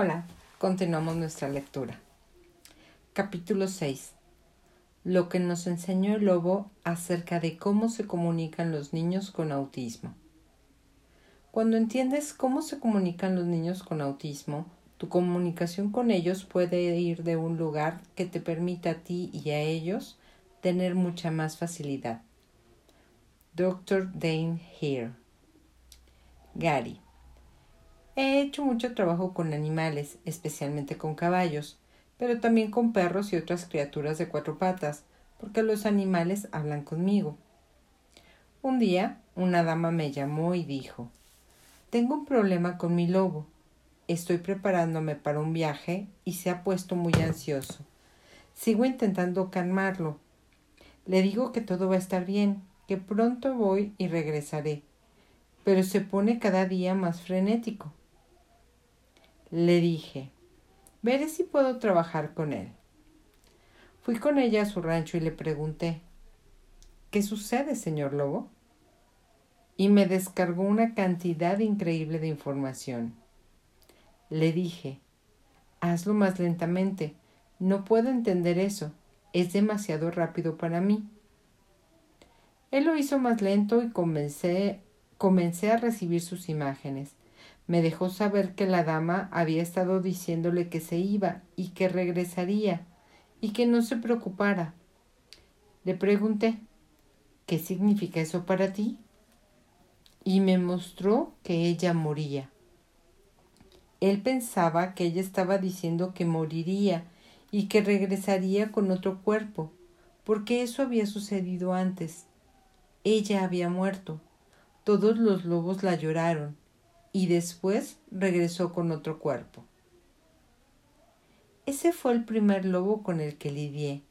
Hola, continuamos nuestra lectura. Capítulo 6. Lo que nos enseñó el lobo acerca de cómo se comunican los niños con autismo. Cuando entiendes cómo se comunican los niños con autismo, tu comunicación con ellos puede ir de un lugar que te permita a ti y a ellos tener mucha más facilidad. Dr. Dane Here. Gary. He hecho mucho trabajo con animales, especialmente con caballos, pero también con perros y otras criaturas de cuatro patas, porque los animales hablan conmigo. Un día, una dama me llamó y dijo Tengo un problema con mi lobo. Estoy preparándome para un viaje y se ha puesto muy ansioso. Sigo intentando calmarlo. Le digo que todo va a estar bien, que pronto voy y regresaré, pero se pone cada día más frenético. Le dije, veré si puedo trabajar con él. Fui con ella a su rancho y le pregunté, ¿qué sucede, señor Lobo? Y me descargó una cantidad increíble de información. Le dije, hazlo más lentamente, no puedo entender eso, es demasiado rápido para mí. Él lo hizo más lento y comencé, comencé a recibir sus imágenes. Me dejó saber que la dama había estado diciéndole que se iba y que regresaría y que no se preocupara. Le pregunté ¿Qué significa eso para ti? Y me mostró que ella moría. Él pensaba que ella estaba diciendo que moriría y que regresaría con otro cuerpo, porque eso había sucedido antes. Ella había muerto. Todos los lobos la lloraron y después regresó con otro cuerpo. Ese fue el primer lobo con el que lidié,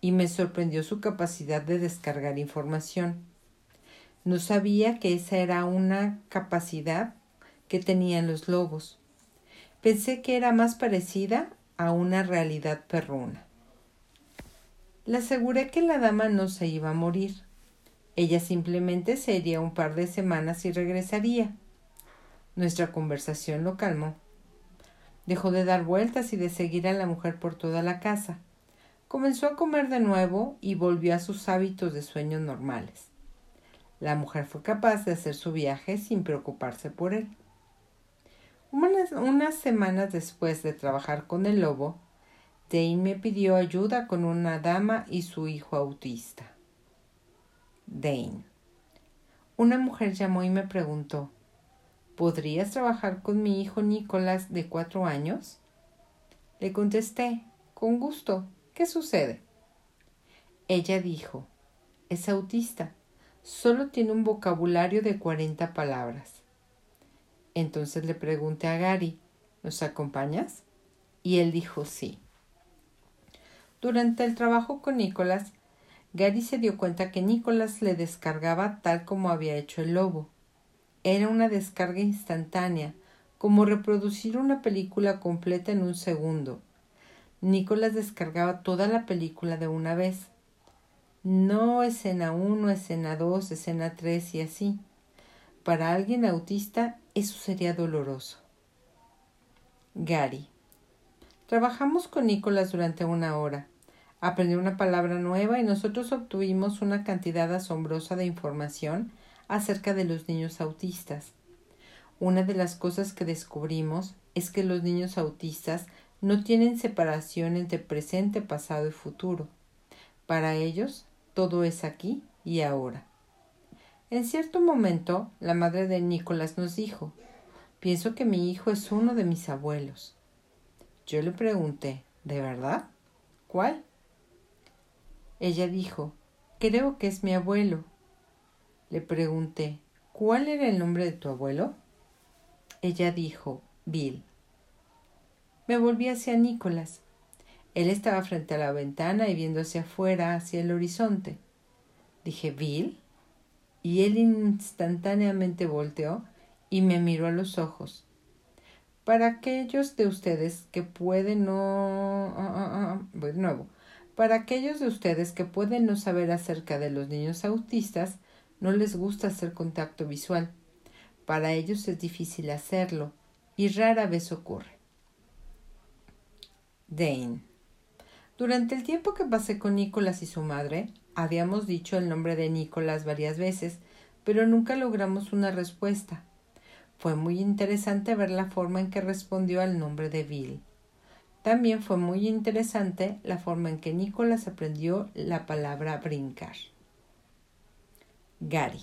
y me sorprendió su capacidad de descargar información. No sabía que esa era una capacidad que tenían los lobos. Pensé que era más parecida a una realidad perruna. Le aseguré que la dama no se iba a morir. Ella simplemente se iría un par de semanas y regresaría. Nuestra conversación lo calmó. Dejó de dar vueltas y de seguir a la mujer por toda la casa. Comenzó a comer de nuevo y volvió a sus hábitos de sueño normales. La mujer fue capaz de hacer su viaje sin preocuparse por él. Unas, unas semanas después de trabajar con el lobo, Dane me pidió ayuda con una dama y su hijo autista. Dane. Una mujer llamó y me preguntó ¿Podrías trabajar con mi hijo Nicolás de cuatro años? Le contesté, con gusto. ¿Qué sucede? Ella dijo, es autista. Solo tiene un vocabulario de cuarenta palabras. Entonces le pregunté a Gary, ¿nos acompañas? Y él dijo sí. Durante el trabajo con Nicolás, Gary se dio cuenta que Nicolás le descargaba tal como había hecho el lobo. Era una descarga instantánea, como reproducir una película completa en un segundo. Nicolás descargaba toda la película de una vez. No escena uno, escena dos, escena tres y así. Para alguien autista eso sería doloroso. Gary. Trabajamos con Nicolás durante una hora. Aprendió una palabra nueva y nosotros obtuvimos una cantidad asombrosa de información acerca de los niños autistas. Una de las cosas que descubrimos es que los niños autistas no tienen separación entre presente, pasado y futuro. Para ellos, todo es aquí y ahora. En cierto momento, la madre de Nicolás nos dijo Pienso que mi hijo es uno de mis abuelos. Yo le pregunté ¿De verdad? ¿Cuál? Ella dijo Creo que es mi abuelo. Le pregunté, ¿cuál era el nombre de tu abuelo? Ella dijo, Bill. Me volví hacia Nicolás. Él estaba frente a la ventana y viendo hacia afuera, hacia el horizonte. Dije, ¿Bill? Y él instantáneamente volteó y me miró a los ojos. Para aquellos de ustedes que pueden no. Ah, ah, ah, voy de nuevo. Para aquellos de ustedes que pueden no saber acerca de los niños autistas, no les gusta hacer contacto visual. Para ellos es difícil hacerlo y rara vez ocurre. Dane. Durante el tiempo que pasé con Nicolás y su madre, habíamos dicho el nombre de Nicolás varias veces, pero nunca logramos una respuesta. Fue muy interesante ver la forma en que respondió al nombre de Bill. También fue muy interesante la forma en que Nicolás aprendió la palabra brincar. Gary.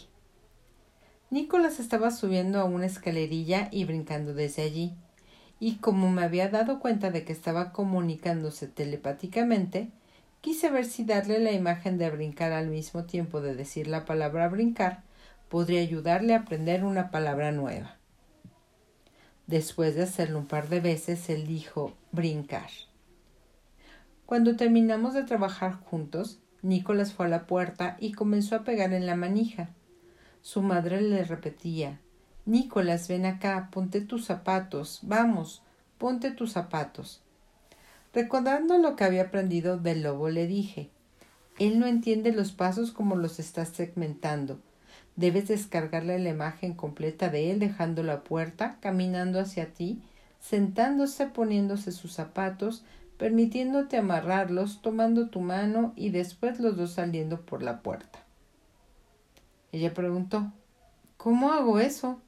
Nicolás estaba subiendo a una escalerilla y brincando desde allí, y como me había dado cuenta de que estaba comunicándose telepáticamente, quise ver si darle la imagen de brincar al mismo tiempo de decir la palabra brincar podría ayudarle a aprender una palabra nueva. Después de hacerlo un par de veces, él dijo brincar. Cuando terminamos de trabajar juntos, Nicolás fue a la puerta y comenzó a pegar en la manija. Su madre le repetía Nicolás, ven acá, ponte tus zapatos, vamos, ponte tus zapatos. Recordando lo que había aprendido del lobo, le dije Él no entiende los pasos como los estás segmentando. Debes descargarle la imagen completa de él dejando la puerta, caminando hacia ti, sentándose, poniéndose sus zapatos, permitiéndote amarrarlos, tomando tu mano y después los dos saliendo por la puerta. Ella preguntó ¿Cómo hago eso?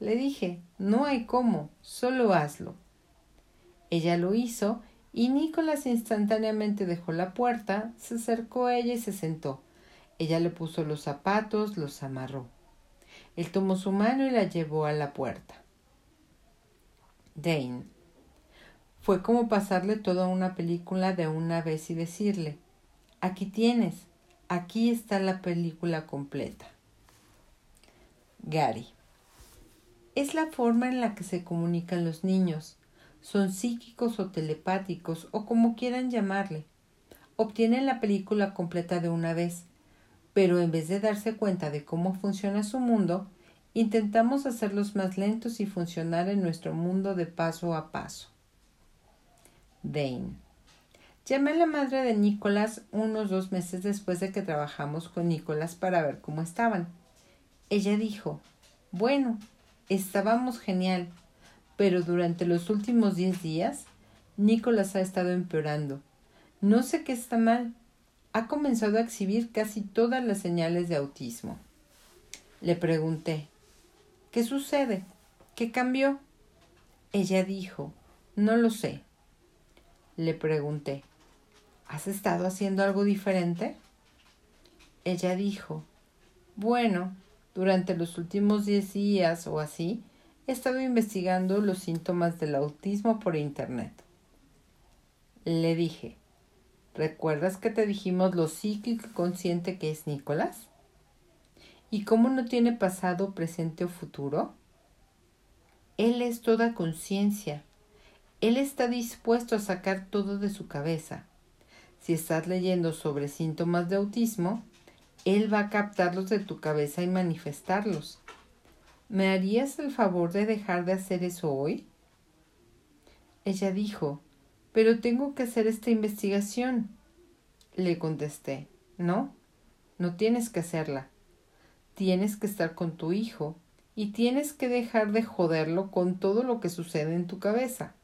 Le dije No hay cómo, solo hazlo. Ella lo hizo y Nicolás instantáneamente dejó la puerta, se acercó a ella y se sentó. Ella le puso los zapatos, los amarró. Él tomó su mano y la llevó a la puerta. Dane. Fue como pasarle toda una película de una vez y decirle Aquí tienes, aquí está la película completa. Gary. Es la forma en la que se comunican los niños. Son psíquicos o telepáticos o como quieran llamarle. Obtienen la película completa de una vez pero en vez de darse cuenta de cómo funciona su mundo, intentamos hacerlos más lentos y funcionar en nuestro mundo de paso a paso. Dane. Llamé a la madre de Nicolás unos dos meses después de que trabajamos con Nicolás para ver cómo estaban. Ella dijo, bueno, estábamos genial, pero durante los últimos diez días, Nicolás ha estado empeorando. No sé qué está mal, ha comenzado a exhibir casi todas las señales de autismo. Le pregunté, ¿qué sucede? ¿Qué cambió? Ella dijo, no lo sé. Le pregunté, ¿has estado haciendo algo diferente? Ella dijo, bueno, durante los últimos diez días o así, he estado investigando los síntomas del autismo por Internet. Le dije, ¿Recuerdas que te dijimos lo cíclico consciente que es Nicolás? ¿Y cómo no tiene pasado, presente o futuro? Él es toda conciencia. Él está dispuesto a sacar todo de su cabeza. Si estás leyendo sobre síntomas de autismo, Él va a captarlos de tu cabeza y manifestarlos. ¿Me harías el favor de dejar de hacer eso hoy? Ella dijo, pero tengo que hacer esta investigación. Le contesté, no, no tienes que hacerla. Tienes que estar con tu hijo y tienes que dejar de joderlo con todo lo que sucede en tu cabeza.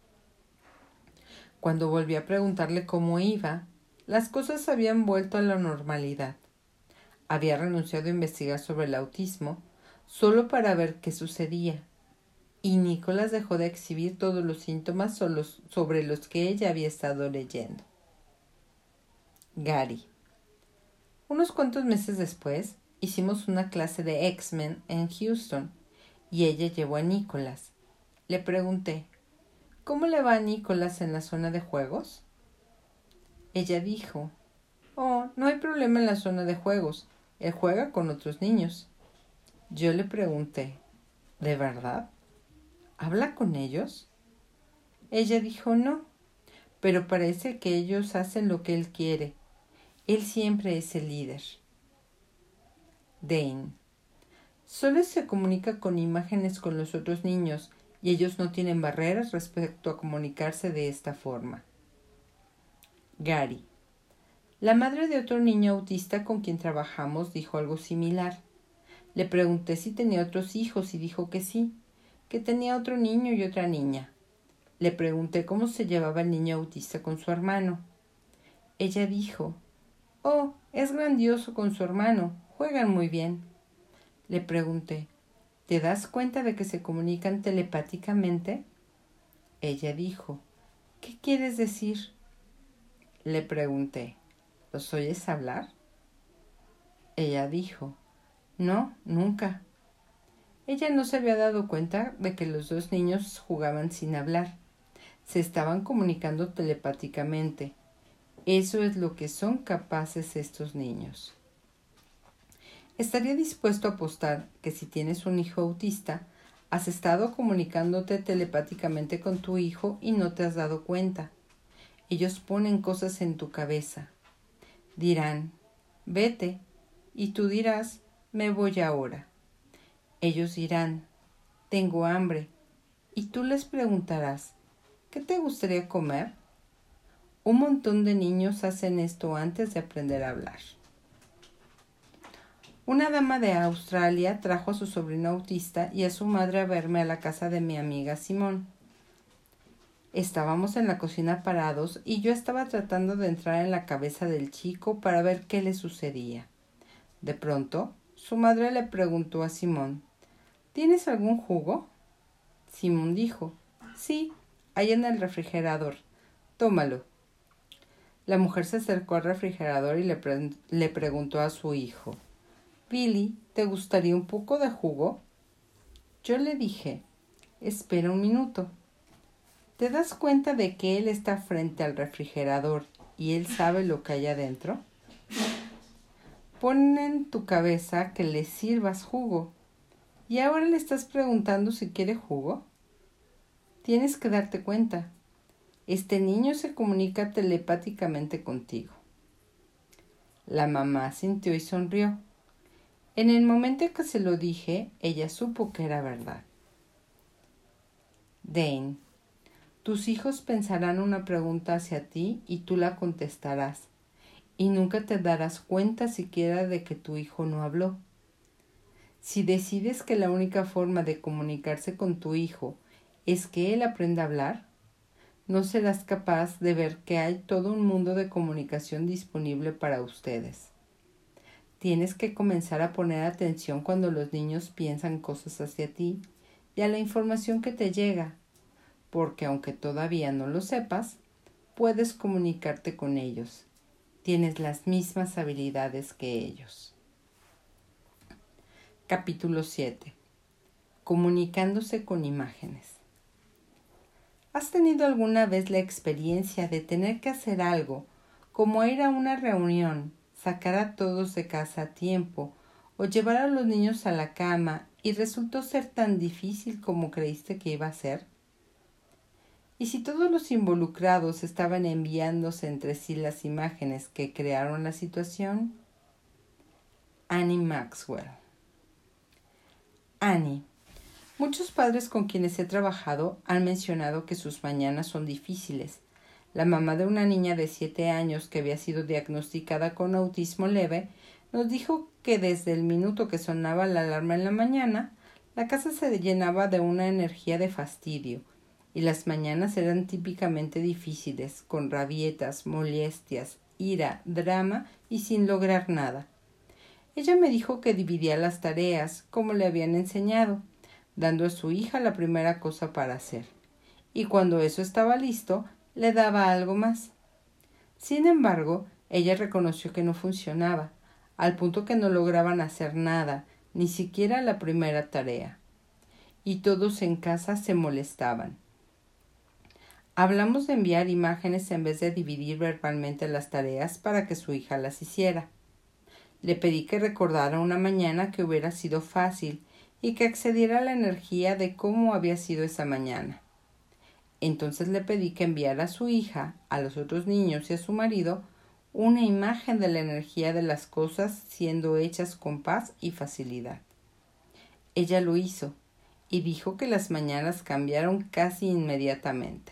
Cuando volví a preguntarle cómo iba, las cosas habían vuelto a la normalidad. Había renunciado a investigar sobre el autismo solo para ver qué sucedía y Nicolás dejó de exhibir todos los síntomas sobre los que ella había estado leyendo. Gary. Unos cuantos meses después, hicimos una clase de X-Men en Houston y ella llevó a Nicolás. Le pregunté, ¿cómo le va a Nicolás en la zona de juegos? Ella dijo, Oh, no hay problema en la zona de juegos. Él juega con otros niños. Yo le pregunté, ¿de verdad? ¿Habla con ellos? Ella dijo no, pero parece que ellos hacen lo que él quiere. Él siempre es el líder. Dane. Solo se comunica con imágenes con los otros niños y ellos no tienen barreras respecto a comunicarse de esta forma. Gary. La madre de otro niño autista con quien trabajamos dijo algo similar. Le pregunté si tenía otros hijos y dijo que sí que tenía otro niño y otra niña. Le pregunté cómo se llevaba el niño autista con su hermano. Ella dijo, Oh, es grandioso con su hermano, juegan muy bien. Le pregunté, ¿te das cuenta de que se comunican telepáticamente? Ella dijo, ¿qué quieres decir? Le pregunté, ¿los oyes hablar? Ella dijo, no, nunca. Ella no se había dado cuenta de que los dos niños jugaban sin hablar. Se estaban comunicando telepáticamente. Eso es lo que son capaces estos niños. Estaría dispuesto a apostar que si tienes un hijo autista, has estado comunicándote telepáticamente con tu hijo y no te has dado cuenta. Ellos ponen cosas en tu cabeza. Dirán, vete, y tú dirás, me voy ahora. Ellos dirán, tengo hambre, y tú les preguntarás, ¿qué te gustaría comer? Un montón de niños hacen esto antes de aprender a hablar. Una dama de Australia trajo a su sobrino autista y a su madre a verme a la casa de mi amiga Simón. Estábamos en la cocina parados y yo estaba tratando de entrar en la cabeza del chico para ver qué le sucedía. De pronto, su madre le preguntó a Simón ¿Tienes algún jugo? Simón dijo Sí, hay en el refrigerador. Tómalo. La mujer se acercó al refrigerador y le, le preguntó a su hijo Billy, ¿te gustaría un poco de jugo? Yo le dije Espera un minuto. ¿Te das cuenta de que él está frente al refrigerador y él sabe lo que hay adentro? Pon en tu cabeza que le sirvas jugo. ¿Y ahora le estás preguntando si quiere jugo? Tienes que darte cuenta. Este niño se comunica telepáticamente contigo. La mamá sintió y sonrió. En el momento que se lo dije, ella supo que era verdad. Dane, tus hijos pensarán una pregunta hacia ti y tú la contestarás y nunca te darás cuenta siquiera de que tu hijo no habló. Si decides que la única forma de comunicarse con tu hijo es que él aprenda a hablar, no serás capaz de ver que hay todo un mundo de comunicación disponible para ustedes. Tienes que comenzar a poner atención cuando los niños piensan cosas hacia ti y a la información que te llega, porque aunque todavía no lo sepas, puedes comunicarte con ellos tienes las mismas habilidades que ellos. Capítulo 7. Comunicándose con imágenes. ¿Has tenido alguna vez la experiencia de tener que hacer algo, como ir a una reunión, sacar a todos de casa a tiempo, o llevar a los niños a la cama, y resultó ser tan difícil como creíste que iba a ser? Y si todos los involucrados estaban enviándose entre sí las imágenes que crearon la situación, Annie Maxwell. Annie. Muchos padres con quienes he trabajado han mencionado que sus mañanas son difíciles. La mamá de una niña de siete años que había sido diagnosticada con autismo leve nos dijo que desde el minuto que sonaba la alarma en la mañana, la casa se llenaba de una energía de fastidio, y las mañanas eran típicamente difíciles, con rabietas, molestias, ira, drama y sin lograr nada. Ella me dijo que dividía las tareas, como le habían enseñado, dando a su hija la primera cosa para hacer, y cuando eso estaba listo, le daba algo más. Sin embargo, ella reconoció que no funcionaba, al punto que no lograban hacer nada, ni siquiera la primera tarea. Y todos en casa se molestaban. Hablamos de enviar imágenes en vez de dividir verbalmente las tareas para que su hija las hiciera. Le pedí que recordara una mañana que hubiera sido fácil y que accediera a la energía de cómo había sido esa mañana. Entonces le pedí que enviara a su hija, a los otros niños y a su marido una imagen de la energía de las cosas siendo hechas con paz y facilidad. Ella lo hizo y dijo que las mañanas cambiaron casi inmediatamente.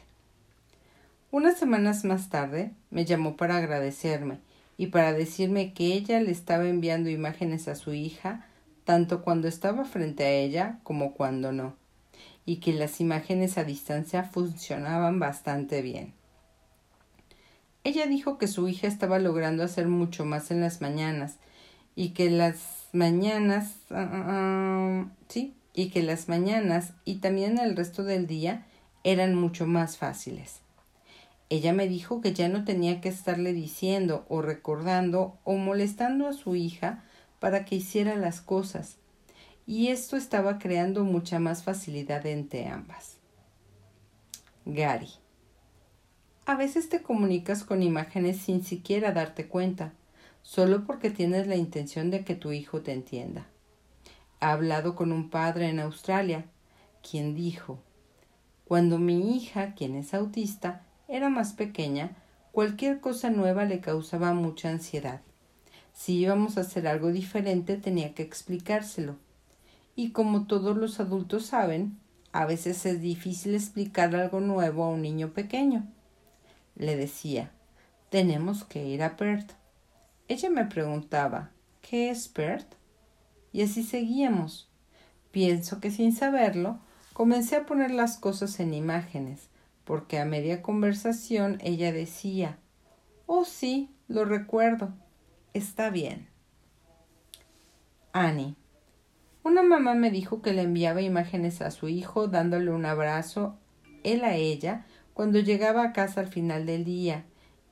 Unas semanas más tarde me llamó para agradecerme y para decirme que ella le estaba enviando imágenes a su hija tanto cuando estaba frente a ella como cuando no, y que las imágenes a distancia funcionaban bastante bien. Ella dijo que su hija estaba logrando hacer mucho más en las mañanas y que las mañanas ah, ah, ah, sí y que las mañanas y también el resto del día eran mucho más fáciles. Ella me dijo que ya no tenía que estarle diciendo o recordando o molestando a su hija para que hiciera las cosas, y esto estaba creando mucha más facilidad entre ambas. Gary. A veces te comunicas con imágenes sin siquiera darte cuenta, solo porque tienes la intención de que tu hijo te entienda. He hablado con un padre en Australia, quien dijo Cuando mi hija, quien es autista, era más pequeña, cualquier cosa nueva le causaba mucha ansiedad. Si íbamos a hacer algo diferente tenía que explicárselo. Y como todos los adultos saben, a veces es difícil explicar algo nuevo a un niño pequeño. Le decía, tenemos que ir a Perth. Ella me preguntaba, ¿qué es Perth? Y así seguíamos. Pienso que sin saberlo, comencé a poner las cosas en imágenes, porque a media conversación ella decía Oh sí, lo recuerdo. Está bien. Annie. Una mamá me dijo que le enviaba imágenes a su hijo dándole un abrazo, él a ella, cuando llegaba a casa al final del día,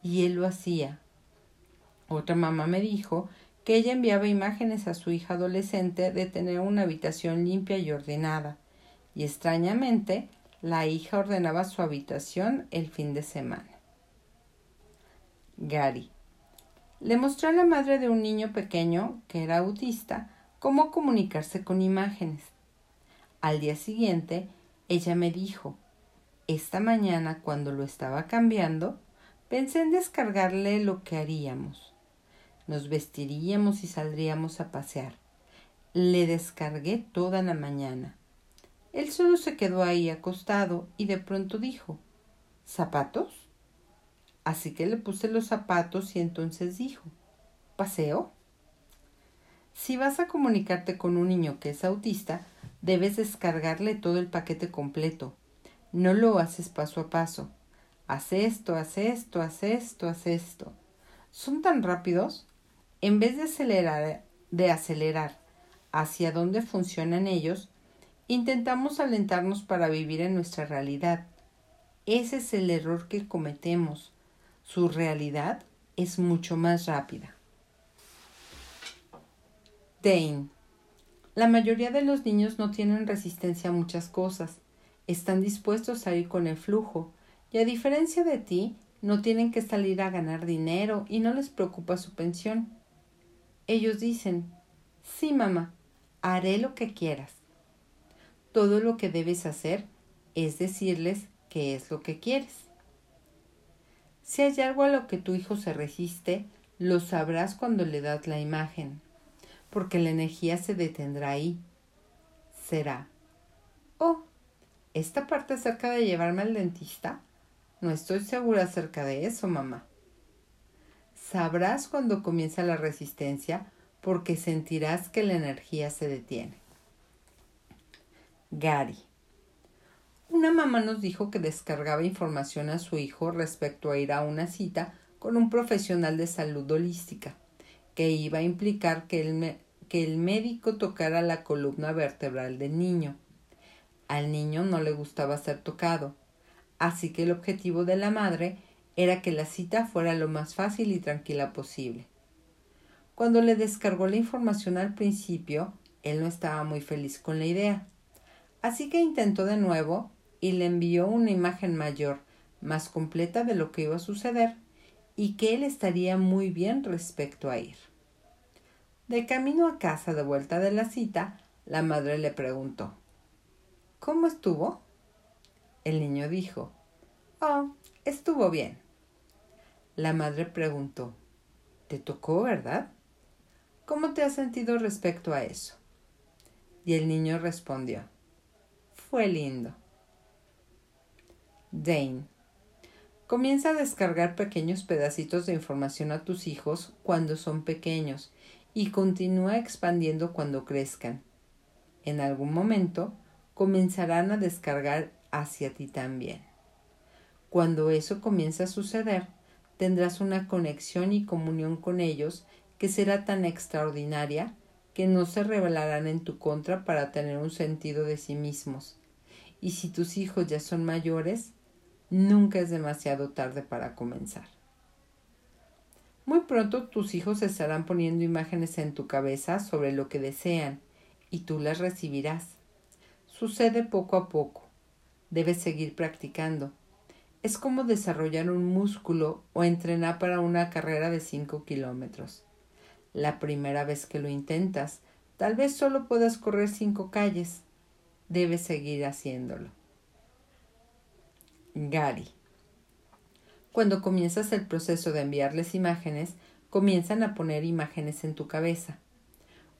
y él lo hacía. Otra mamá me dijo que ella enviaba imágenes a su hija adolescente de tener una habitación limpia y ordenada, y extrañamente la hija ordenaba su habitación el fin de semana. Gary. Le mostró a la madre de un niño pequeño, que era autista, cómo comunicarse con imágenes. Al día siguiente, ella me dijo, esta mañana cuando lo estaba cambiando, pensé en descargarle lo que haríamos nos vestiríamos y saldríamos a pasear. Le descargué toda la mañana. Él solo se quedó ahí acostado y de pronto dijo ¿Zapatos? Así que le puse los zapatos y entonces dijo ¿Paseo? Si vas a comunicarte con un niño que es autista, debes descargarle todo el paquete completo. No lo haces paso a paso. Haz esto, haz esto, haz esto, haz esto. Son tan rápidos en vez de acelerar, de acelerar hacia dónde funcionan ellos, intentamos alentarnos para vivir en nuestra realidad. Ese es el error que cometemos. Su realidad es mucho más rápida. Dane. La mayoría de los niños no tienen resistencia a muchas cosas. Están dispuestos a ir con el flujo. Y a diferencia de ti, no tienen que salir a ganar dinero y no les preocupa su pensión. Ellos dicen, sí, mamá, haré lo que quieras. Todo lo que debes hacer es decirles qué es lo que quieres. Si hay algo a lo que tu hijo se resiste, lo sabrás cuando le das la imagen, porque la energía se detendrá ahí. Será, oh, ¿esta parte acerca de llevarme al dentista? No estoy segura acerca de eso, mamá. Sabrás cuando comienza la resistencia porque sentirás que la energía se detiene. Gary. Una mamá nos dijo que descargaba información a su hijo respecto a ir a una cita con un profesional de salud holística, que iba a implicar que el, que el médico tocara la columna vertebral del niño. Al niño no le gustaba ser tocado, así que el objetivo de la madre era que la cita fuera lo más fácil y tranquila posible. Cuando le descargó la información al principio, él no estaba muy feliz con la idea. Así que intentó de nuevo y le envió una imagen mayor, más completa de lo que iba a suceder, y que él estaría muy bien respecto a ir. De camino a casa de vuelta de la cita, la madre le preguntó ¿Cómo estuvo? El niño dijo Oh, estuvo bien. La madre preguntó Te tocó, ¿verdad? ¿Cómo te has sentido respecto a eso? Y el niño respondió Fue lindo. Dane. Comienza a descargar pequeños pedacitos de información a tus hijos cuando son pequeños y continúa expandiendo cuando crezcan. En algún momento comenzarán a descargar hacia ti también. Cuando eso comience a suceder, tendrás una conexión y comunión con ellos que será tan extraordinaria que no se rebelarán en tu contra para tener un sentido de sí mismos. Y si tus hijos ya son mayores, nunca es demasiado tarde para comenzar. Muy pronto tus hijos estarán poniendo imágenes en tu cabeza sobre lo que desean y tú las recibirás. Sucede poco a poco. Debes seguir practicando. Es como desarrollar un músculo o entrenar para una carrera de 5 kilómetros. La primera vez que lo intentas, tal vez solo puedas correr cinco calles. Debes seguir haciéndolo. Gary. Cuando comienzas el proceso de enviarles imágenes, comienzan a poner imágenes en tu cabeza.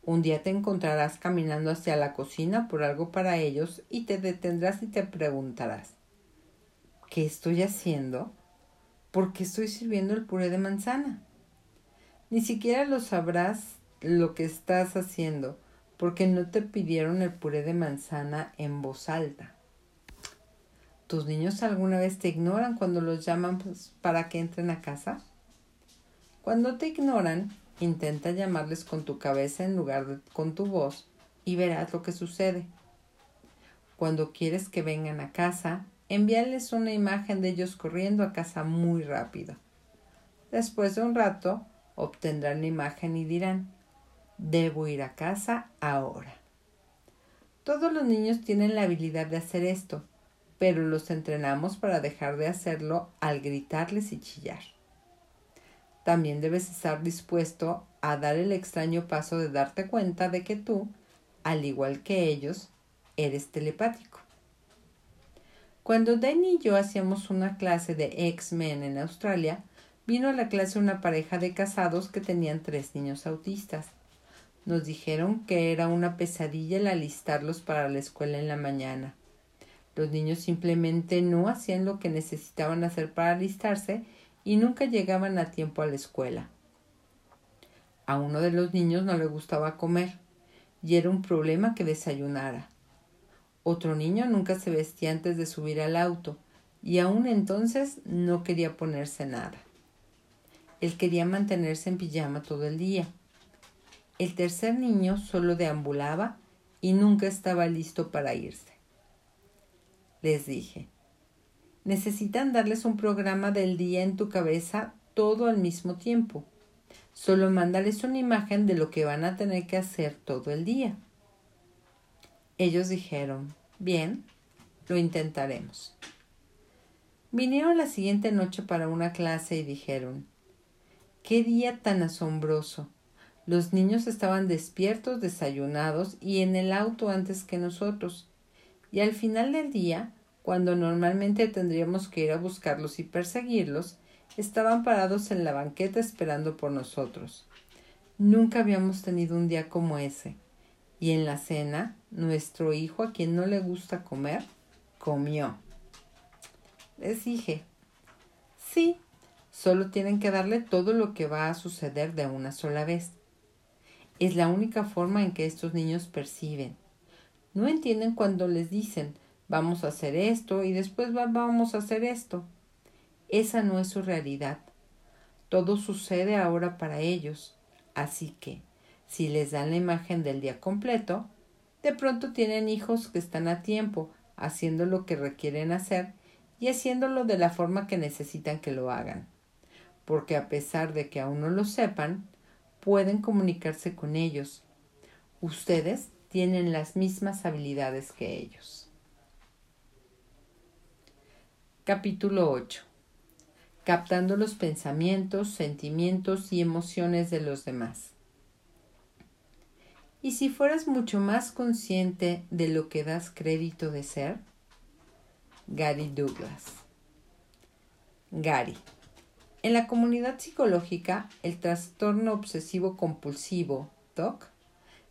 Un día te encontrarás caminando hacia la cocina por algo para ellos y te detendrás y te preguntarás ¿Qué estoy haciendo? ¿Por qué estoy sirviendo el puré de manzana? Ni siquiera lo sabrás lo que estás haciendo, porque no te pidieron el puré de manzana en voz alta. ¿Tus niños alguna vez te ignoran cuando los llaman pues, para que entren a casa? Cuando te ignoran, intenta llamarles con tu cabeza en lugar de con tu voz y verás lo que sucede. Cuando quieres que vengan a casa, envíales una imagen de ellos corriendo a casa muy rápido. Después de un rato, obtendrán la imagen y dirán, debo ir a casa ahora. Todos los niños tienen la habilidad de hacer esto, pero los entrenamos para dejar de hacerlo al gritarles y chillar. También debes estar dispuesto a dar el extraño paso de darte cuenta de que tú, al igual que ellos, eres telepático. Cuando Danny y yo hacíamos una clase de X-Men en Australia, vino a la clase una pareja de casados que tenían tres niños autistas. Nos dijeron que era una pesadilla el alistarlos para la escuela en la mañana. Los niños simplemente no hacían lo que necesitaban hacer para alistarse y nunca llegaban a tiempo a la escuela. A uno de los niños no le gustaba comer y era un problema que desayunara. Otro niño nunca se vestía antes de subir al auto y aún entonces no quería ponerse nada. Él quería mantenerse en pijama todo el día. El tercer niño solo deambulaba y nunca estaba listo para irse. Les dije, necesitan darles un programa del día en tu cabeza todo al mismo tiempo. Solo mándales una imagen de lo que van a tener que hacer todo el día. Ellos dijeron, bien, lo intentaremos. Vinieron la siguiente noche para una clase y dijeron, qué día tan asombroso. Los niños estaban despiertos, desayunados y en el auto antes que nosotros. Y al final del día, cuando normalmente tendríamos que ir a buscarlos y perseguirlos, estaban parados en la banqueta esperando por nosotros. Nunca habíamos tenido un día como ese. Y en la cena, nuestro hijo, a quien no le gusta comer, comió. Les dije, sí, solo tienen que darle todo lo que va a suceder de una sola vez. Es la única forma en que estos niños perciben. No entienden cuando les dicen vamos a hacer esto y después vamos a hacer esto. Esa no es su realidad. Todo sucede ahora para ellos. Así que si les dan la imagen del día completo, de pronto tienen hijos que están a tiempo, haciendo lo que requieren hacer y haciéndolo de la forma que necesitan que lo hagan. Porque a pesar de que aún no lo sepan, pueden comunicarse con ellos. Ustedes tienen las mismas habilidades que ellos. Capítulo 8. Captando los pensamientos, sentimientos y emociones de los demás. ¿Y si fueras mucho más consciente de lo que das crédito de ser? Gary Douglas. Gary. En la comunidad psicológica, el trastorno obsesivo compulsivo, TOC,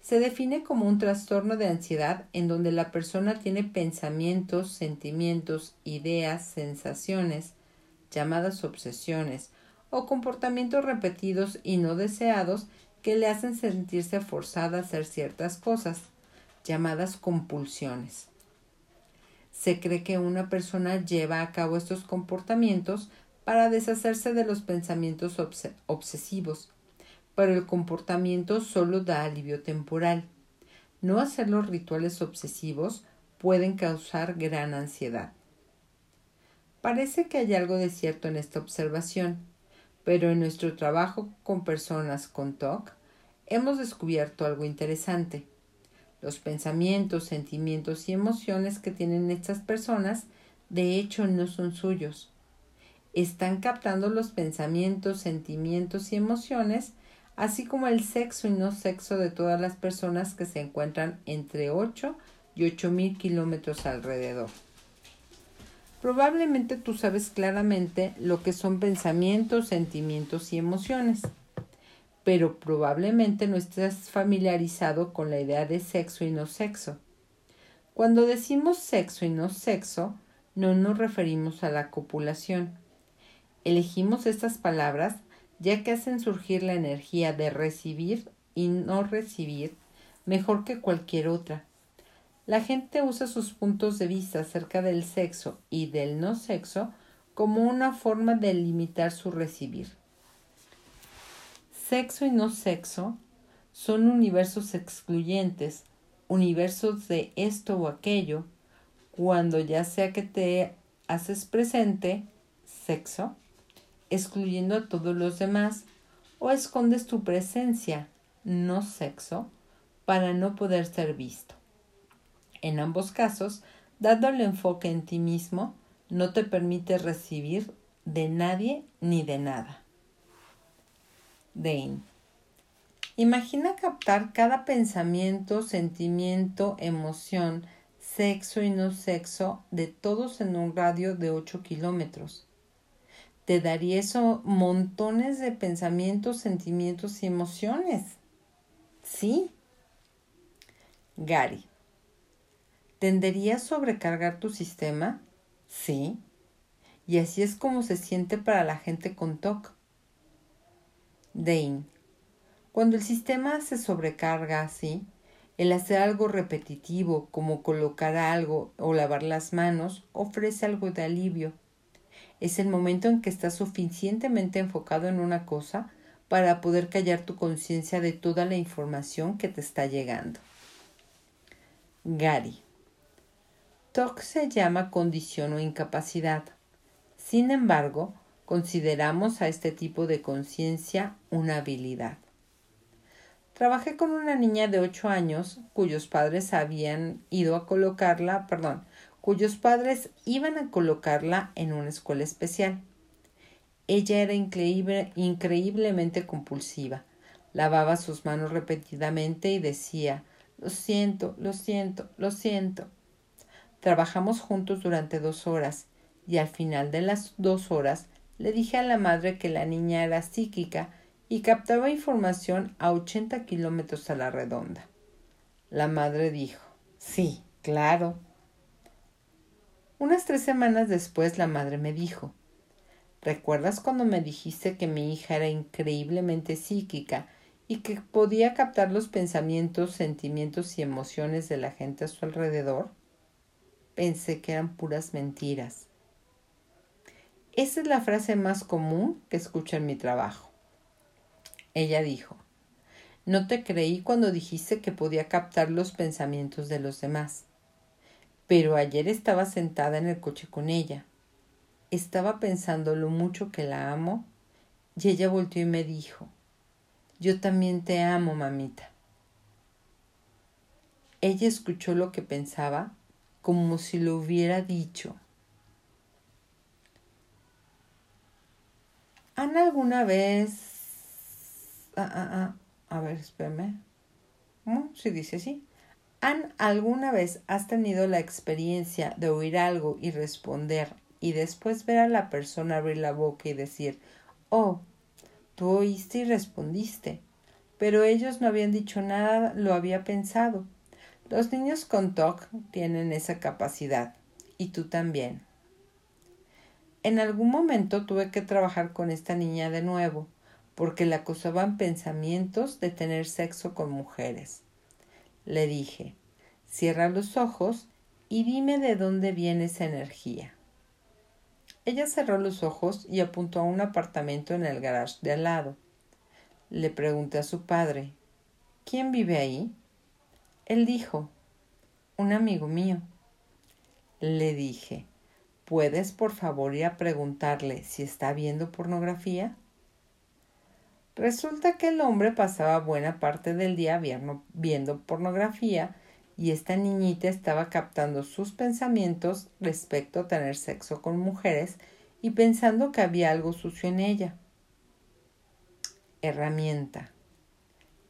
se define como un trastorno de ansiedad en donde la persona tiene pensamientos, sentimientos, ideas, sensaciones, llamadas obsesiones, o comportamientos repetidos y no deseados que le hacen sentirse forzada a hacer ciertas cosas, llamadas compulsiones, Se cree que una persona lleva a cabo estos comportamientos para deshacerse de los pensamientos obsesivos, pero el comportamiento solo da alivio temporal. No hacer los rituales obsesivos pueden causar gran ansiedad. Parece que hay algo de cierto en esta observación, pero en nuestro trabajo con personas con TOC hemos descubierto algo interesante. Los pensamientos, sentimientos y emociones que tienen estas personas de hecho no son suyos. Están captando los pensamientos, sentimientos y emociones, así como el sexo y no sexo de todas las personas que se encuentran entre 8 y 8 mil kilómetros alrededor. Probablemente tú sabes claramente lo que son pensamientos, sentimientos y emociones pero probablemente no estés familiarizado con la idea de sexo y no sexo. Cuando decimos sexo y no sexo, no nos referimos a la copulación. Elegimos estas palabras ya que hacen surgir la energía de recibir y no recibir mejor que cualquier otra. La gente usa sus puntos de vista acerca del sexo y del no sexo como una forma de limitar su recibir. Sexo y no sexo son universos excluyentes, universos de esto o aquello, cuando ya sea que te haces presente, sexo, excluyendo a todos los demás, o escondes tu presencia, no sexo, para no poder ser visto. En ambos casos, dado el enfoque en ti mismo, no te permite recibir de nadie ni de nada. Dane. Imagina captar cada pensamiento, sentimiento, emoción, sexo y no sexo de todos en un radio de 8 kilómetros. Te daría eso montones de pensamientos, sentimientos y emociones. Sí. Gary. ¿Tendería a sobrecargar tu sistema? Sí. Y así es como se siente para la gente con TOC. Dane. Cuando el sistema se sobrecarga así, el hacer algo repetitivo como colocar algo o lavar las manos ofrece algo de alivio. Es el momento en que estás suficientemente enfocado en una cosa para poder callar tu conciencia de toda la información que te está llegando. Gary. TOC se llama condición o incapacidad. Sin embargo, Consideramos a este tipo de conciencia una habilidad. Trabajé con una niña de ocho años cuyos padres habían ido a colocarla, perdón, cuyos padres iban a colocarla en una escuela especial. Ella era increíble, increíblemente compulsiva. Lavaba sus manos repetidamente y decía Lo siento, lo siento, lo siento. Trabajamos juntos durante dos horas y al final de las dos horas le dije a la madre que la niña era psíquica y captaba información a ochenta kilómetros a la redonda. La madre dijo Sí, claro. Unas tres semanas después la madre me dijo ¿Recuerdas cuando me dijiste que mi hija era increíblemente psíquica y que podía captar los pensamientos, sentimientos y emociones de la gente a su alrededor? Pensé que eran puras mentiras. Esa es la frase más común que escucho en mi trabajo. Ella dijo, no te creí cuando dijiste que podía captar los pensamientos de los demás. Pero ayer estaba sentada en el coche con ella. Estaba pensando lo mucho que la amo y ella volteó y me dijo, yo también te amo, mamita. Ella escuchó lo que pensaba como si lo hubiera dicho ¿Han alguna vez... Ah, ah, ah, a ver, espérame. Sí dice así. ¿Han alguna vez has tenido la experiencia de oír algo y responder y después ver a la persona abrir la boca y decir, oh, tú oíste y respondiste, pero ellos no habían dicho nada, lo había pensado. Los niños con TOC tienen esa capacidad y tú también. En algún momento tuve que trabajar con esta niña de nuevo, porque le acusaban pensamientos de tener sexo con mujeres. Le dije, cierra los ojos y dime de dónde viene esa energía. Ella cerró los ojos y apuntó a un apartamento en el garage de al lado. Le pregunté a su padre, ¿quién vive ahí? Él dijo, un amigo mío. Le dije, ¿puedes por favor ir a preguntarle si está viendo pornografía? Resulta que el hombre pasaba buena parte del día viendo pornografía y esta niñita estaba captando sus pensamientos respecto a tener sexo con mujeres y pensando que había algo sucio en ella. Herramienta.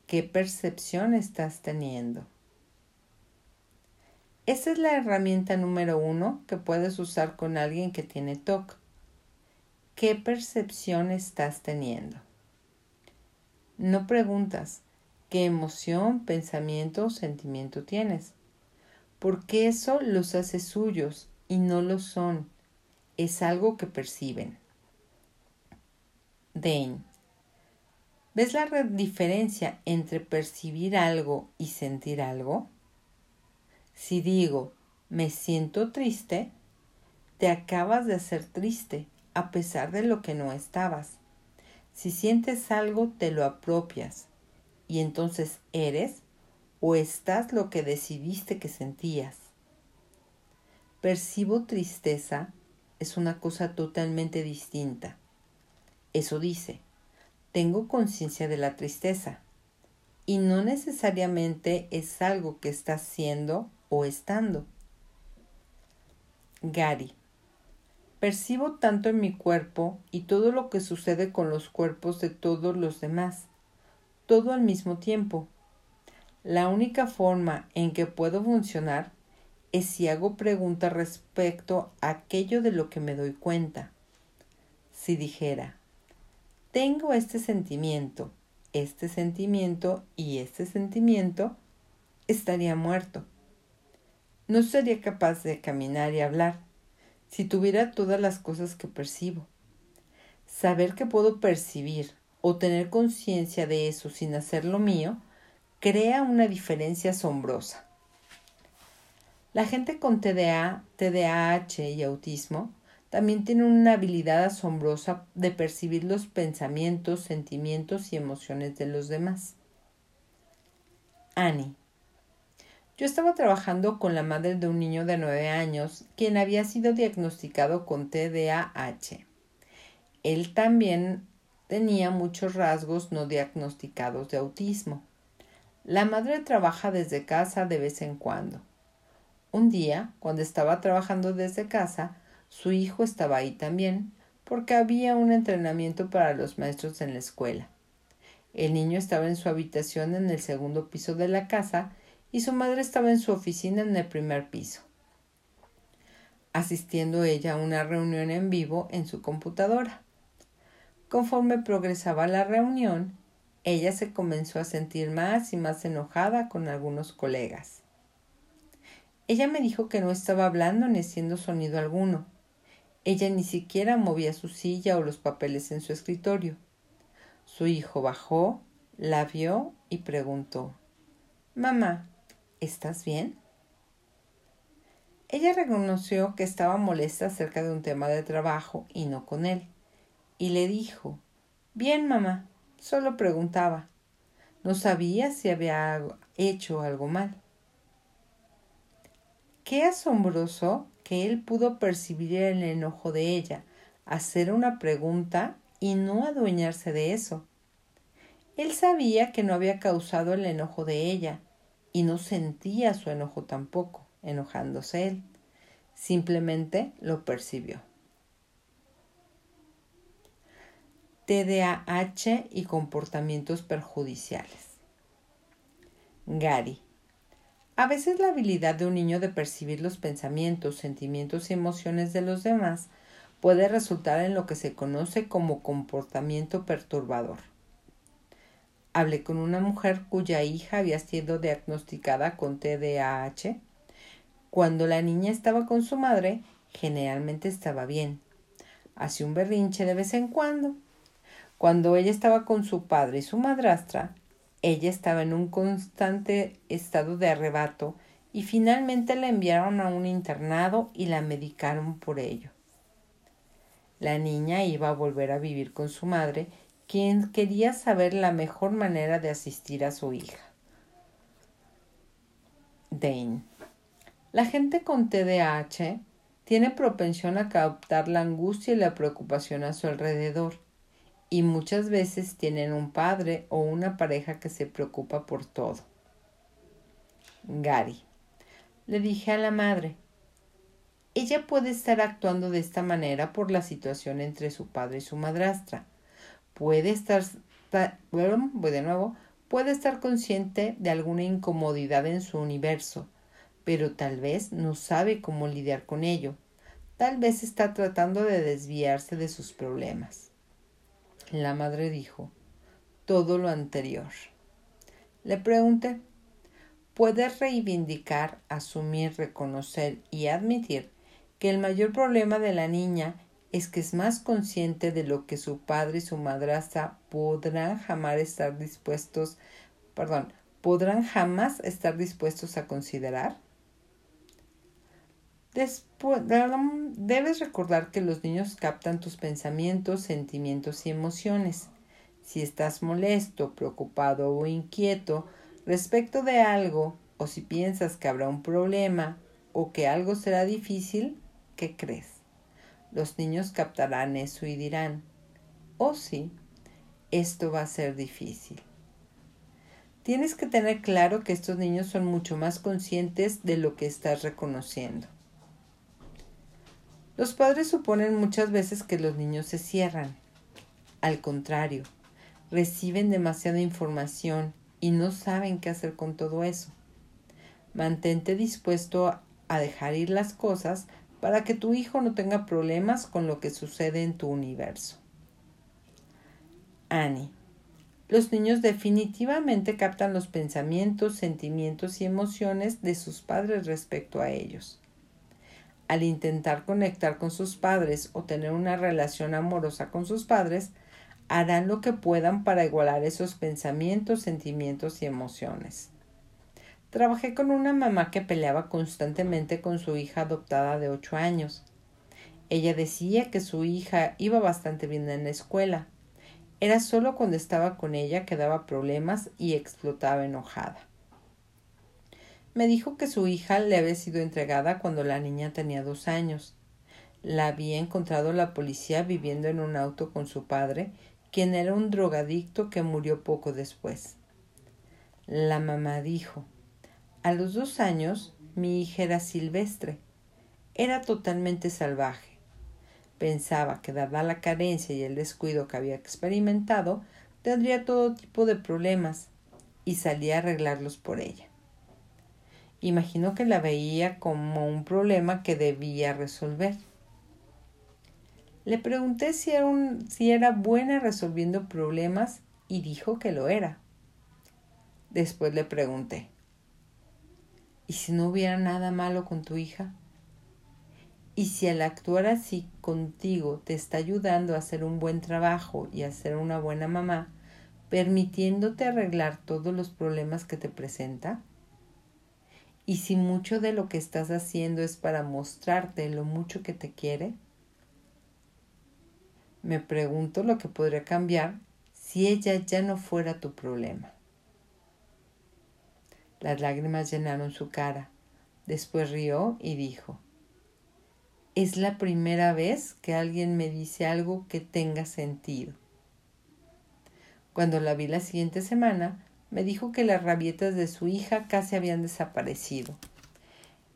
¿Qué percepción estás teniendo? Esa es la herramienta número uno que puedes usar con alguien que tiene TOC. ¿Qué percepción estás teniendo? No preguntas qué emoción, pensamiento o sentimiento tienes, porque eso los hace suyos y no lo son. Es algo que perciben. Dane. ¿Ves la diferencia entre percibir algo y sentir algo? Si digo, me siento triste, te acabas de hacer triste, a pesar de lo que no estabas. Si sientes algo, te lo apropias, y entonces eres o estás lo que decidiste que sentías. Percibo tristeza es una cosa totalmente distinta. Eso dice, tengo conciencia de la tristeza, y no necesariamente es algo que está siendo o estando. Gary. Percibo tanto en mi cuerpo y todo lo que sucede con los cuerpos de todos los demás, todo al mismo tiempo. La única forma en que puedo funcionar es si hago preguntas respecto a aquello de lo que me doy cuenta. Si dijera, tengo este sentimiento, este sentimiento y este sentimiento, estaría muerto no sería capaz de caminar y hablar si tuviera todas las cosas que percibo. Saber que puedo percibir o tener conciencia de eso sin hacerlo mío crea una diferencia asombrosa. La gente con TDA, TDAH y autismo también tiene una habilidad asombrosa de percibir los pensamientos, sentimientos y emociones de los demás. Annie yo estaba trabajando con la madre de un niño de nueve años, quien había sido diagnosticado con TDAH. Él también tenía muchos rasgos no diagnosticados de autismo. La madre trabaja desde casa de vez en cuando. Un día, cuando estaba trabajando desde casa, su hijo estaba ahí también, porque había un entrenamiento para los maestros en la escuela. El niño estaba en su habitación en el segundo piso de la casa y su madre estaba en su oficina en el primer piso, asistiendo ella a una reunión en vivo en su computadora. Conforme progresaba la reunión, ella se comenzó a sentir más y más enojada con algunos colegas. Ella me dijo que no estaba hablando ni haciendo sonido alguno. Ella ni siquiera movía su silla o los papeles en su escritorio. Su hijo bajó, la vio y preguntó Mamá, ¿Estás bien? Ella reconoció que estaba molesta acerca de un tema de trabajo y no con él, y le dijo Bien, mamá, solo preguntaba. No sabía si había hecho algo mal. Qué asombroso que él pudo percibir el enojo de ella, hacer una pregunta y no adueñarse de eso. Él sabía que no había causado el enojo de ella, y no sentía su enojo tampoco, enojándose él. Simplemente lo percibió. TDAH y comportamientos perjudiciales. Gary. A veces la habilidad de un niño de percibir los pensamientos, sentimientos y emociones de los demás puede resultar en lo que se conoce como comportamiento perturbador. Hablé con una mujer cuya hija había sido diagnosticada con TDAH. Cuando la niña estaba con su madre, generalmente estaba bien. Hacía un berrinche de vez en cuando. Cuando ella estaba con su padre y su madrastra, ella estaba en un constante estado de arrebato y finalmente la enviaron a un internado y la medicaron por ello. La niña iba a volver a vivir con su madre, quien quería saber la mejor manera de asistir a su hija. Dane. La gente con TDAH tiene propensión a captar la angustia y la preocupación a su alrededor, y muchas veces tienen un padre o una pareja que se preocupa por todo. Gary. Le dije a la madre, ella puede estar actuando de esta manera por la situación entre su padre y su madrastra. Puede estar, de nuevo, puede estar consciente de alguna incomodidad en su universo, pero tal vez no sabe cómo lidiar con ello. Tal vez está tratando de desviarse de sus problemas. La madre dijo todo lo anterior. Le pregunté, ¿puedes reivindicar, asumir, reconocer y admitir que el mayor problema de la niña es que es más consciente de lo que su padre y su madrastra podrán jamás estar dispuestos, perdón, podrán jamás estar dispuestos a considerar? Después, debes recordar que los niños captan tus pensamientos, sentimientos y emociones. Si estás molesto, preocupado o inquieto respecto de algo, o si piensas que habrá un problema o que algo será difícil, ¿qué crees? Los niños captarán eso y dirán, oh sí, esto va a ser difícil. Tienes que tener claro que estos niños son mucho más conscientes de lo que estás reconociendo. Los padres suponen muchas veces que los niños se cierran. Al contrario, reciben demasiada información y no saben qué hacer con todo eso. Mantente dispuesto a dejar ir las cosas para que tu hijo no tenga problemas con lo que sucede en tu universo. Annie. Los niños definitivamente captan los pensamientos, sentimientos y emociones de sus padres respecto a ellos. Al intentar conectar con sus padres o tener una relación amorosa con sus padres, harán lo que puedan para igualar esos pensamientos, sentimientos y emociones. Trabajé con una mamá que peleaba constantemente con su hija adoptada de ocho años. Ella decía que su hija iba bastante bien en la escuela. Era solo cuando estaba con ella que daba problemas y explotaba enojada. Me dijo que su hija le había sido entregada cuando la niña tenía dos años. La había encontrado la policía viviendo en un auto con su padre, quien era un drogadicto que murió poco después. La mamá dijo a los dos años mi hija era silvestre. Era totalmente salvaje. Pensaba que dada la carencia y el descuido que había experimentado, tendría todo tipo de problemas y salía a arreglarlos por ella. Imagino que la veía como un problema que debía resolver. Le pregunté si era, si era buena resolviendo problemas y dijo que lo era. Después le pregunté, ¿Y si no hubiera nada malo con tu hija? Y si al actuar así contigo te está ayudando a hacer un buen trabajo y a ser una buena mamá, permitiéndote arreglar todos los problemas que te presenta? Y si mucho de lo que estás haciendo es para mostrarte lo mucho que te quiere? Me pregunto lo que podría cambiar si ella ya no fuera tu problema. Las lágrimas llenaron su cara. Después rió y dijo, Es la primera vez que alguien me dice algo que tenga sentido. Cuando la vi la siguiente semana, me dijo que las rabietas de su hija casi habían desaparecido.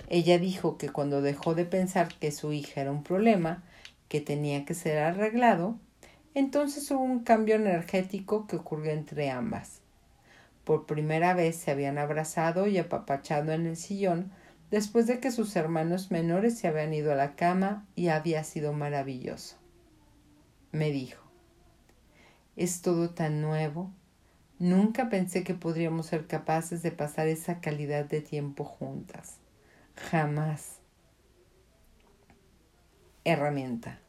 Ella dijo que cuando dejó de pensar que su hija era un problema, que tenía que ser arreglado, entonces hubo un cambio energético que ocurrió entre ambas. Por primera vez se habían abrazado y apapachado en el sillón después de que sus hermanos menores se habían ido a la cama y había sido maravilloso. Me dijo, es todo tan nuevo. Nunca pensé que podríamos ser capaces de pasar esa calidad de tiempo juntas. Jamás. Herramienta.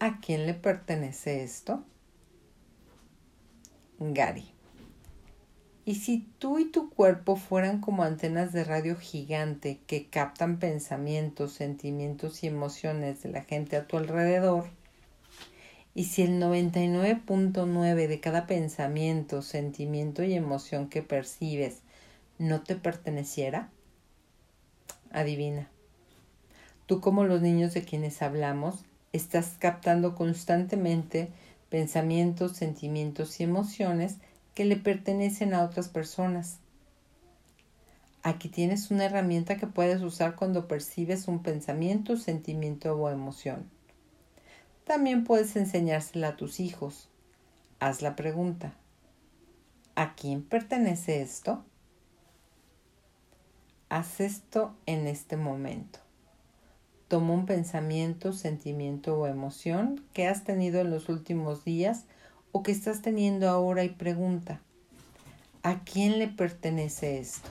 ¿A quién le pertenece esto? Gary. Y si tú y tu cuerpo fueran como antenas de radio gigante que captan pensamientos, sentimientos y emociones de la gente a tu alrededor, y si el 99.9 de cada pensamiento, sentimiento y emoción que percibes no te perteneciera, adivina. Tú como los niños de quienes hablamos, estás captando constantemente pensamientos, sentimientos y emociones que le pertenecen a otras personas. Aquí tienes una herramienta que puedes usar cuando percibes un pensamiento, sentimiento o emoción. También puedes enseñársela a tus hijos. Haz la pregunta. ¿A quién pertenece esto? Haz esto en este momento. Toma un pensamiento, sentimiento o emoción que has tenido en los últimos días o que estás teniendo ahora y pregunta, ¿a quién le pertenece esto?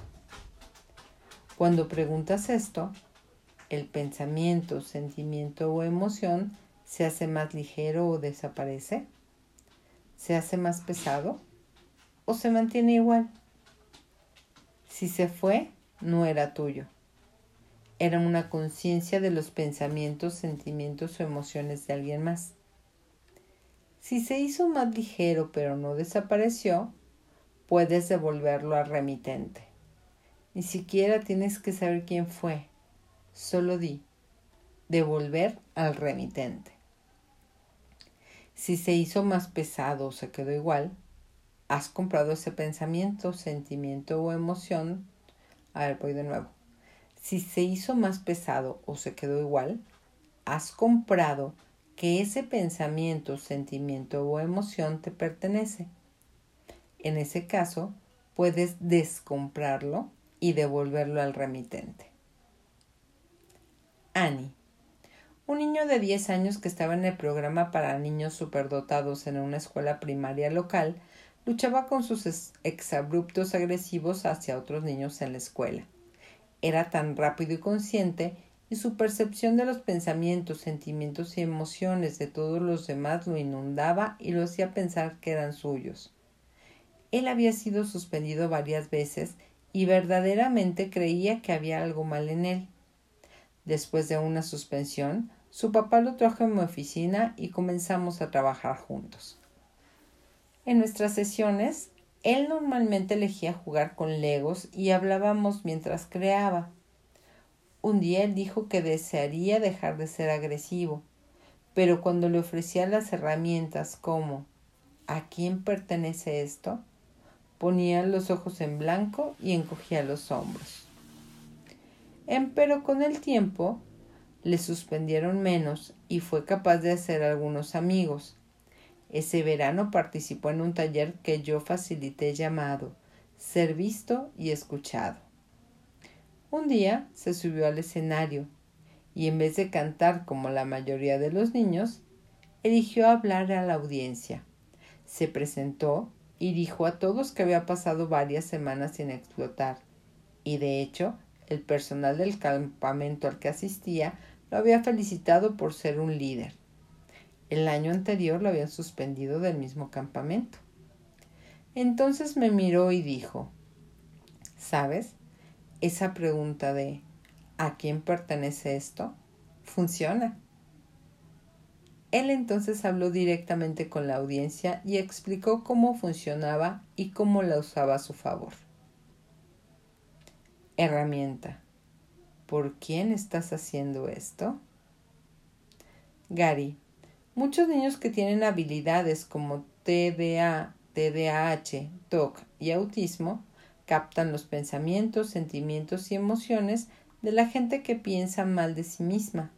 Cuando preguntas esto, el pensamiento, sentimiento o emoción se hace más ligero o desaparece, se hace más pesado o se mantiene igual. Si se fue, no era tuyo era una conciencia de los pensamientos, sentimientos o emociones de alguien más. Si se hizo más ligero pero no desapareció, puedes devolverlo al remitente. Ni siquiera tienes que saber quién fue. Solo di, devolver al remitente. Si se hizo más pesado o se quedó igual, has comprado ese pensamiento, sentimiento o emoción. A ver, voy de nuevo si se hizo más pesado o se quedó igual, has comprado que ese pensamiento, sentimiento o emoción te pertenece. En ese caso, puedes descomprarlo y devolverlo al remitente. Annie. Un niño de 10 años que estaba en el programa para niños superdotados en una escuela primaria local luchaba con sus exabruptos agresivos hacia otros niños en la escuela. Era tan rápido y consciente y su percepción de los pensamientos, sentimientos y emociones de todos los demás lo inundaba y lo hacía pensar que eran suyos. Él había sido suspendido varias veces y verdaderamente creía que había algo mal en él. Después de una suspensión, su papá lo trajo a mi oficina y comenzamos a trabajar juntos. En nuestras sesiones, él normalmente elegía jugar con legos y hablábamos mientras creaba. Un día él dijo que desearía dejar de ser agresivo, pero cuando le ofrecía las herramientas como ¿a quién pertenece esto? ponía los ojos en blanco y encogía los hombros. Empero con el tiempo le suspendieron menos y fue capaz de hacer algunos amigos, ese verano participó en un taller que yo facilité llamado Ser visto y escuchado. Un día se subió al escenario y en vez de cantar como la mayoría de los niños, eligió hablar a la audiencia. Se presentó y dijo a todos que había pasado varias semanas sin explotar, y de hecho el personal del campamento al que asistía lo había felicitado por ser un líder. El año anterior lo habían suspendido del mismo campamento. Entonces me miró y dijo, ¿sabes? Esa pregunta de ¿a quién pertenece esto? funciona. Él entonces habló directamente con la audiencia y explicó cómo funcionaba y cómo la usaba a su favor. Herramienta. ¿Por quién estás haciendo esto? Gary, Muchos niños que tienen habilidades como TDA, TDAH, TOC y autismo captan los pensamientos, sentimientos y emociones de la gente que piensa mal de sí misma.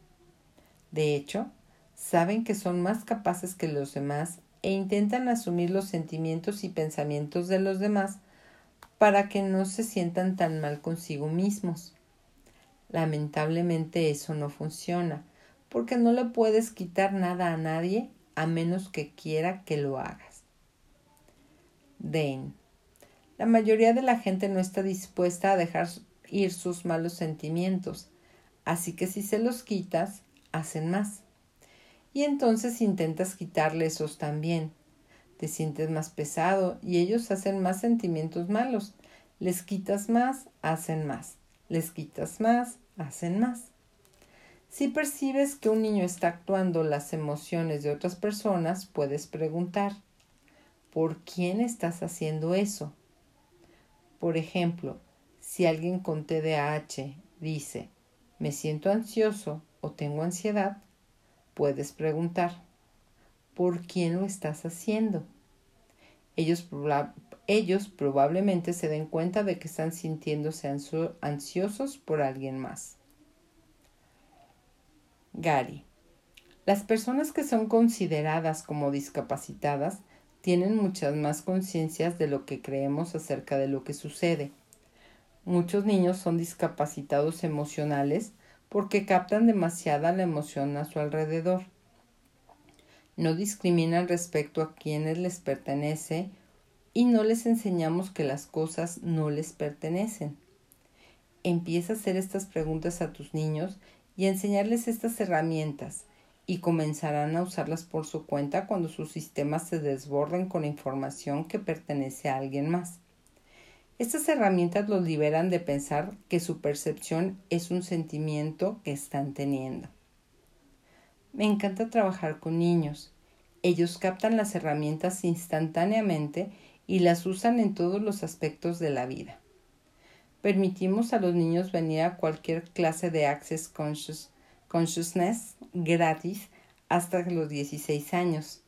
De hecho, saben que son más capaces que los demás e intentan asumir los sentimientos y pensamientos de los demás para que no se sientan tan mal consigo mismos. Lamentablemente eso no funciona, porque no le puedes quitar nada a nadie a menos que quiera que lo hagas. Dane. La mayoría de la gente no está dispuesta a dejar ir sus malos sentimientos, así que si se los quitas, hacen más. Y entonces intentas quitarle esos también. te sientes más pesado y ellos hacen más sentimientos malos. Les quitas más, hacen más. Les quitas más, hacen más. Si percibes que un niño está actuando las emociones de otras personas, puedes preguntar, ¿por quién estás haciendo eso? Por ejemplo, si alguien con TDAH dice, me siento ansioso o tengo ansiedad, puedes preguntar, ¿por quién lo estás haciendo? Ellos, ellos probablemente se den cuenta de que están sintiéndose ansiosos por alguien más. Gary. Las personas que son consideradas como discapacitadas tienen muchas más conciencias de lo que creemos acerca de lo que sucede. Muchos niños son discapacitados emocionales porque captan demasiada la emoción a su alrededor no discriminan respecto a quienes les pertenece y no les enseñamos que las cosas no les pertenecen. Empieza a hacer estas preguntas a tus niños y a enseñarles estas herramientas y comenzarán a usarlas por su cuenta cuando sus sistemas se desborden con información que pertenece a alguien más. Estas herramientas los liberan de pensar que su percepción es un sentimiento que están teniendo. Me encanta trabajar con niños. Ellos captan las herramientas instantáneamente y las usan en todos los aspectos de la vida. Permitimos a los niños venir a cualquier clase de Access Consciousness gratis hasta los 16 años.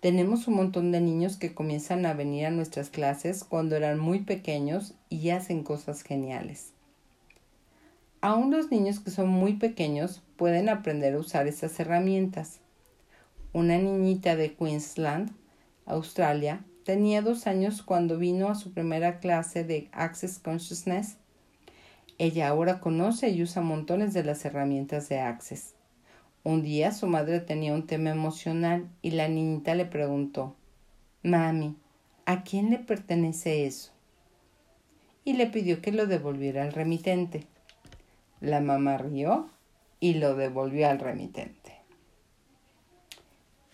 Tenemos un montón de niños que comienzan a venir a nuestras clases cuando eran muy pequeños y hacen cosas geniales. Aún los niños que son muy pequeños pueden aprender a usar esas herramientas. Una niñita de Queensland, Australia, tenía dos años cuando vino a su primera clase de Access Consciousness. Ella ahora conoce y usa montones de las herramientas de Access. Un día su madre tenía un tema emocional y la niñita le preguntó Mami, ¿a quién le pertenece eso? Y le pidió que lo devolviera al remitente. La mamá rió y lo devolvió al remitente.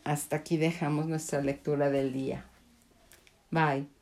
Hasta aquí dejamos nuestra lectura del día. Bye.